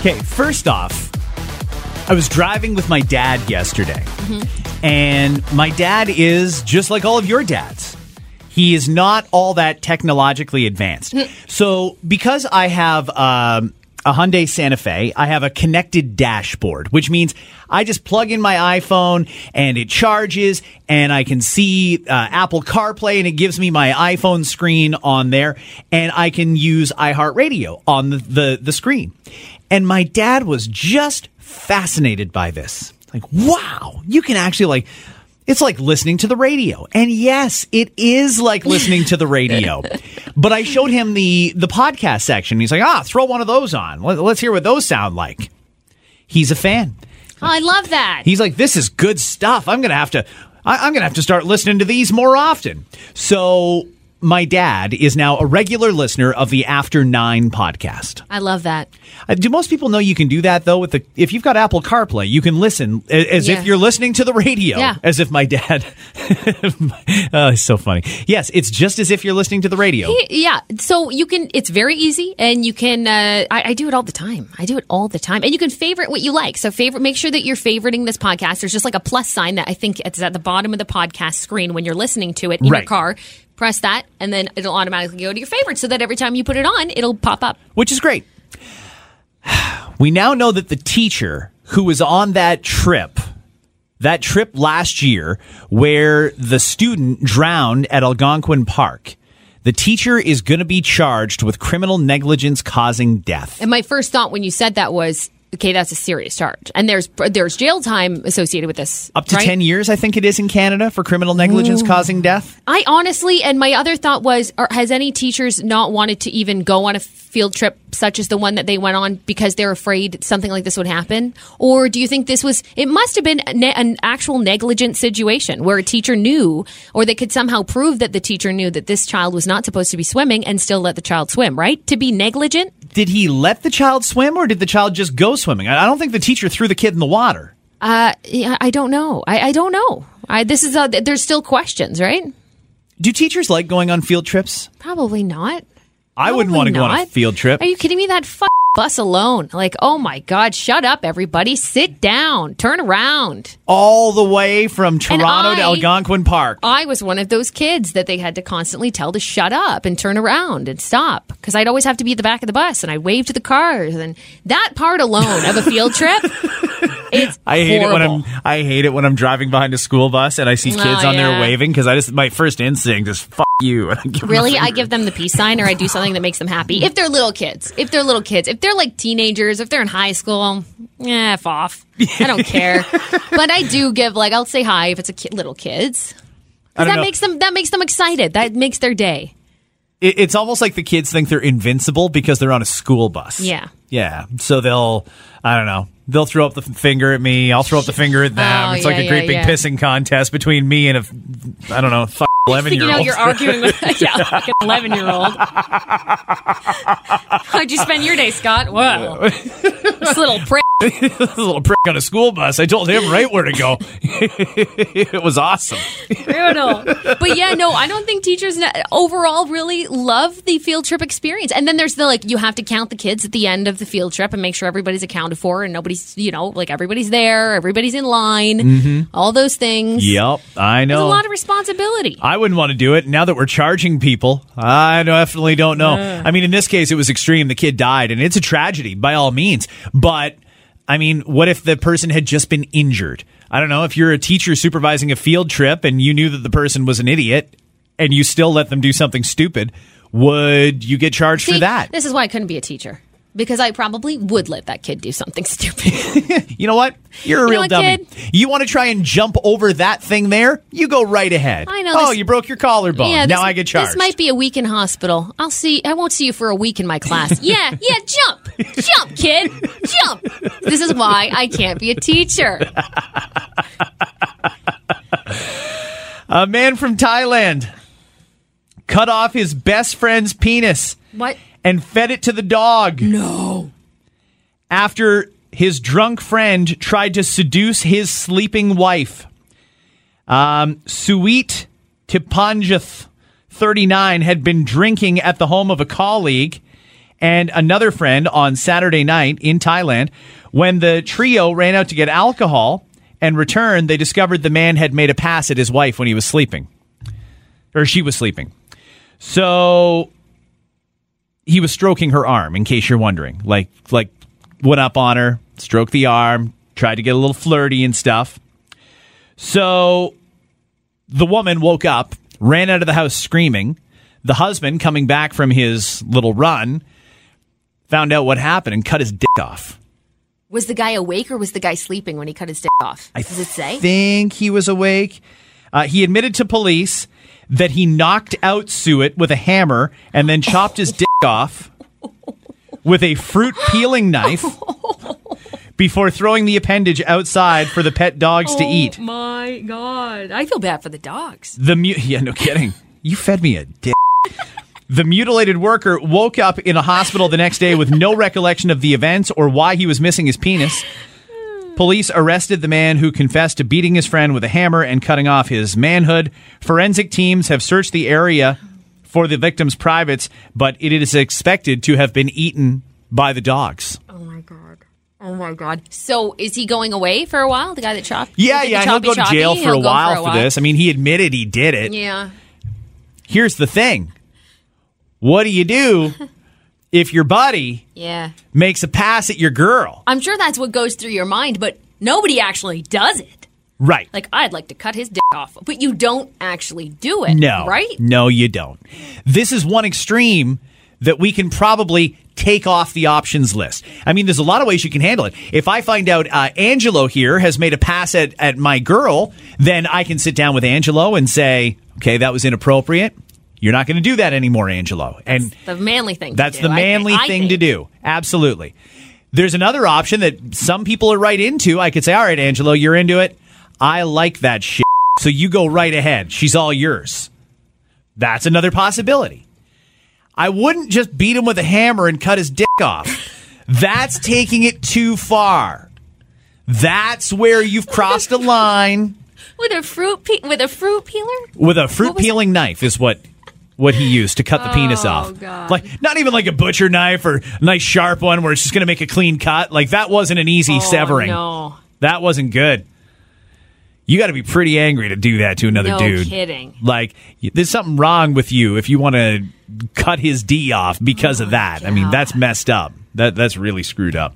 Okay, first off, I was driving with my dad yesterday, and my dad is just like all of your dads. He is not all that technologically advanced. so, because I have um, a Hyundai Santa Fe, I have a connected dashboard, which means I just plug in my iPhone and it charges, and I can see uh, Apple CarPlay, and it gives me my iPhone screen on there, and I can use iHeartRadio on the, the, the screen. And my dad was just fascinated by this. Like, wow, you can actually like it's like listening to the radio. And yes, it is like listening to the radio. but I showed him the the podcast section. He's like, "Ah, throw one of those on. Let, let's hear what those sound like." He's a fan. Oh, I love that. He's like, "This is good stuff. I'm going to have to I, I'm going to have to start listening to these more often." So, my dad is now a regular listener of the After 9 podcast. I love that. Uh, do most people know you can do that though? With the if you've got Apple CarPlay, you can listen a- as Yeah. if you're listening to the radio. Yeah. As if my dad. oh, it's so funny. Yes, it's just as if you're listening to the radio. Yeah. So you can, it's very easy and you can, uh, I, I do it all the time. I do it all the time. And you can favorite what you like. So favorite, make sure that you're favoriting this podcast. There's just like a plus sign that I think it's at the bottom of the podcast screen when you're listening to it in Right. your car. Press that and then it'll automatically go to your favorites so that every time you put it on, it'll pop up. which is great. We now know that the teacher who was on that trip, that trip last year where the student drowned at Algonquin Park, the teacher is going to be charged with criminal negligence causing death. And my first thought when you said that was, okay, that's a serious charge. And there's, there's jail time associated with this. Up to right? 10 years, I think it is in Canada for criminal negligence causing death. I honestly, and my other thought was, are, has any teachers not wanted to even go on a field trip such as the one that they went on because they're afraid something like this would happen? Or do you think this was, it must have been ne- an actual negligent situation where a teacher knew, or they could somehow prove that the teacher knew that this child was not supposed to be swimming and still let the child swim, right? To be negligent? Did he let the child swim or did the child just go swimming? I don't think the teacher threw the kid in the water. Uh, yeah, I don't know. I, I don't know. I, this is, a, there's still questions, right? Do teachers like going on field trips? Probably not. I wouldn't want to go on a not. field trip. Are you kidding me? That f- bus alone. Like, oh my God, shut up, everybody. Sit down. Turn around. All the way from Toronto to I- Algonquin Park. I was one of those kids that they had to constantly tell to shut up and turn around and stop because I'd always have to be at the back of the bus and I'd wave to the cars. And that part alone of a field trip, it's I hate it when. I'm I hate it when I'm driving behind a school bus and I see kids Oh, on there waving because I just my first instinct is fuck you. I give them the Really, I give them the peace sign or I do something that makes them happy. If they're little kids, if they're little kids, if they're like teenagers, if they're in high school, eh, F off. I don't care. but I do give like I'll say hi if it's a ki- little kids. That know. makes them that makes them excited. That makes their day. It- it's almost like the kids think they're invincible because they're on a school bus. Yeah. Yeah. So they'll I don't know. They'll throw up the finger at me. I'll throw up the finger at them. Oh, it's like yeah, a great yeah, big yeah. pissing contest between me and a I don't know, fuck eleven You year know, old. you're arguing with yeah, like an eleven year old. How'd you spend your day, Scott? Whoa, this little prick. this little prick on a school bus. I told him right where to go. it was awesome. brutal. But yeah, no, I don't think teachers overall really love the field trip experience. And then there's the like, you have to count the kids at the end of the field trip and make sure everybody's accounted for and nobody's, you know, like everybody's there, everybody's in line, mm-hmm. all those things. Yep, I There's know. a lot of responsibility. I wouldn't want to do it. Now that we're charging people, I definitely don't know. I mean, in this case, it was extreme. The kid died, and it's a tragedy by all means. But I mean, what if the person had just been injured? I don't know. If you're a teacher supervising a field trip and you knew that the person was an idiot and you still let them do something stupid, would you get charged See, for that? This is why I couldn't be a teacher. Because I probably would let that kid do something stupid. You know what? You're a You real what, dummy. kid? You want to try and jump over that thing there? You go right ahead. I know Oh, this- you broke your collarbone. Yeah, now this, I get charged. This might be a week in hospital. I'll see. I won't see you for a week in my class. Yeah, yeah, jump, jump, kid, jump. This is why I can't be a teacher. A man from Thailand cut off his best friend's penis What? and fed it to the dog. No. After his drunk friend tried to seduce his sleeping wife. Um, Suit Tipanjath, 39, had been drinking at the home of a colleague and another friend on Saturday night in Thailand. When the trio ran out to get alcohol and returned, they discovered the man had made a pass at his wife when he was sleeping, or she was sleeping. So he was stroking her arm, in case you're wondering. Like, like went up on her, stroked the arm, tried to get a little flirty and stuff. So the woman woke up, ran out of the house screaming. The husband, coming back from his little run, found out what happened and cut his dick off. Was the guy awake or was the guy sleeping when he cut his dick off? I Does it say? think he was awake. Uh, he admitted to police that he knocked out Suet with a hammer and then chopped his dick off with a fruit peeling knife before throwing the appendage outside for the pet dogs to eat. my god. I feel bad for the dogs. The mu- yeah, no kidding. You fed me a dick. The mutilated worker woke up in a hospital the next day with no recollection of the events or why he was missing his penis. Police arrested the man who confessed to beating his friend with a hammer and cutting off his manhood. Forensic teams have searched the area for the victim's privates, but it is expected to have been eaten by the dogs. Oh my god. Oh my god. So is he going away for a while? The guy that chopped? Yeah, did the yeah, he'll go to jail for He'll a while for, this. I mean, he admitted he did it. Yeah. Here's the thing. What do you do if your buddy Yeah. makes a pass at your girl? I'm sure that's what goes through your mind, but nobody actually does it. Right. Like I'd like to cut his dick off, but you don't actually do it. no. Right? No, you don't. This is one extreme that we can probably take off the options list. I mean, there's a lot of ways you can handle it. If I find out uh, Angelo here has made a pass at, at my girl, then I can sit down with Angelo and say, okay, that was inappropriate. You're not going to do that anymore, Angelo. And The manly thing. to That's the manly I thing to do. Absolutely. There's another option that some people are right into. I could say, all right, Angelo, you're into it. I like that shit. So you go right ahead. She's all yours. That's another possibility. I wouldn't just beat him with a hammer and cut his dick off. That's taking it too far. That's where you've crossed a line With a fruit pe- with a fruit peeler? with a fruit peeling knife is what what he used to cut the penis Oh, off. God. Like not even like a butcher knife or a nice sharp one where it's just going to make a clean cut. Like that wasn't an easy oh, severing. Oh, No. That wasn't good. You got to be pretty angry to do that to another No dude. kidding. Like there's something wrong with you if you want to cut his D off because of oh, that. I mean, that's messed up. That that's really screwed up.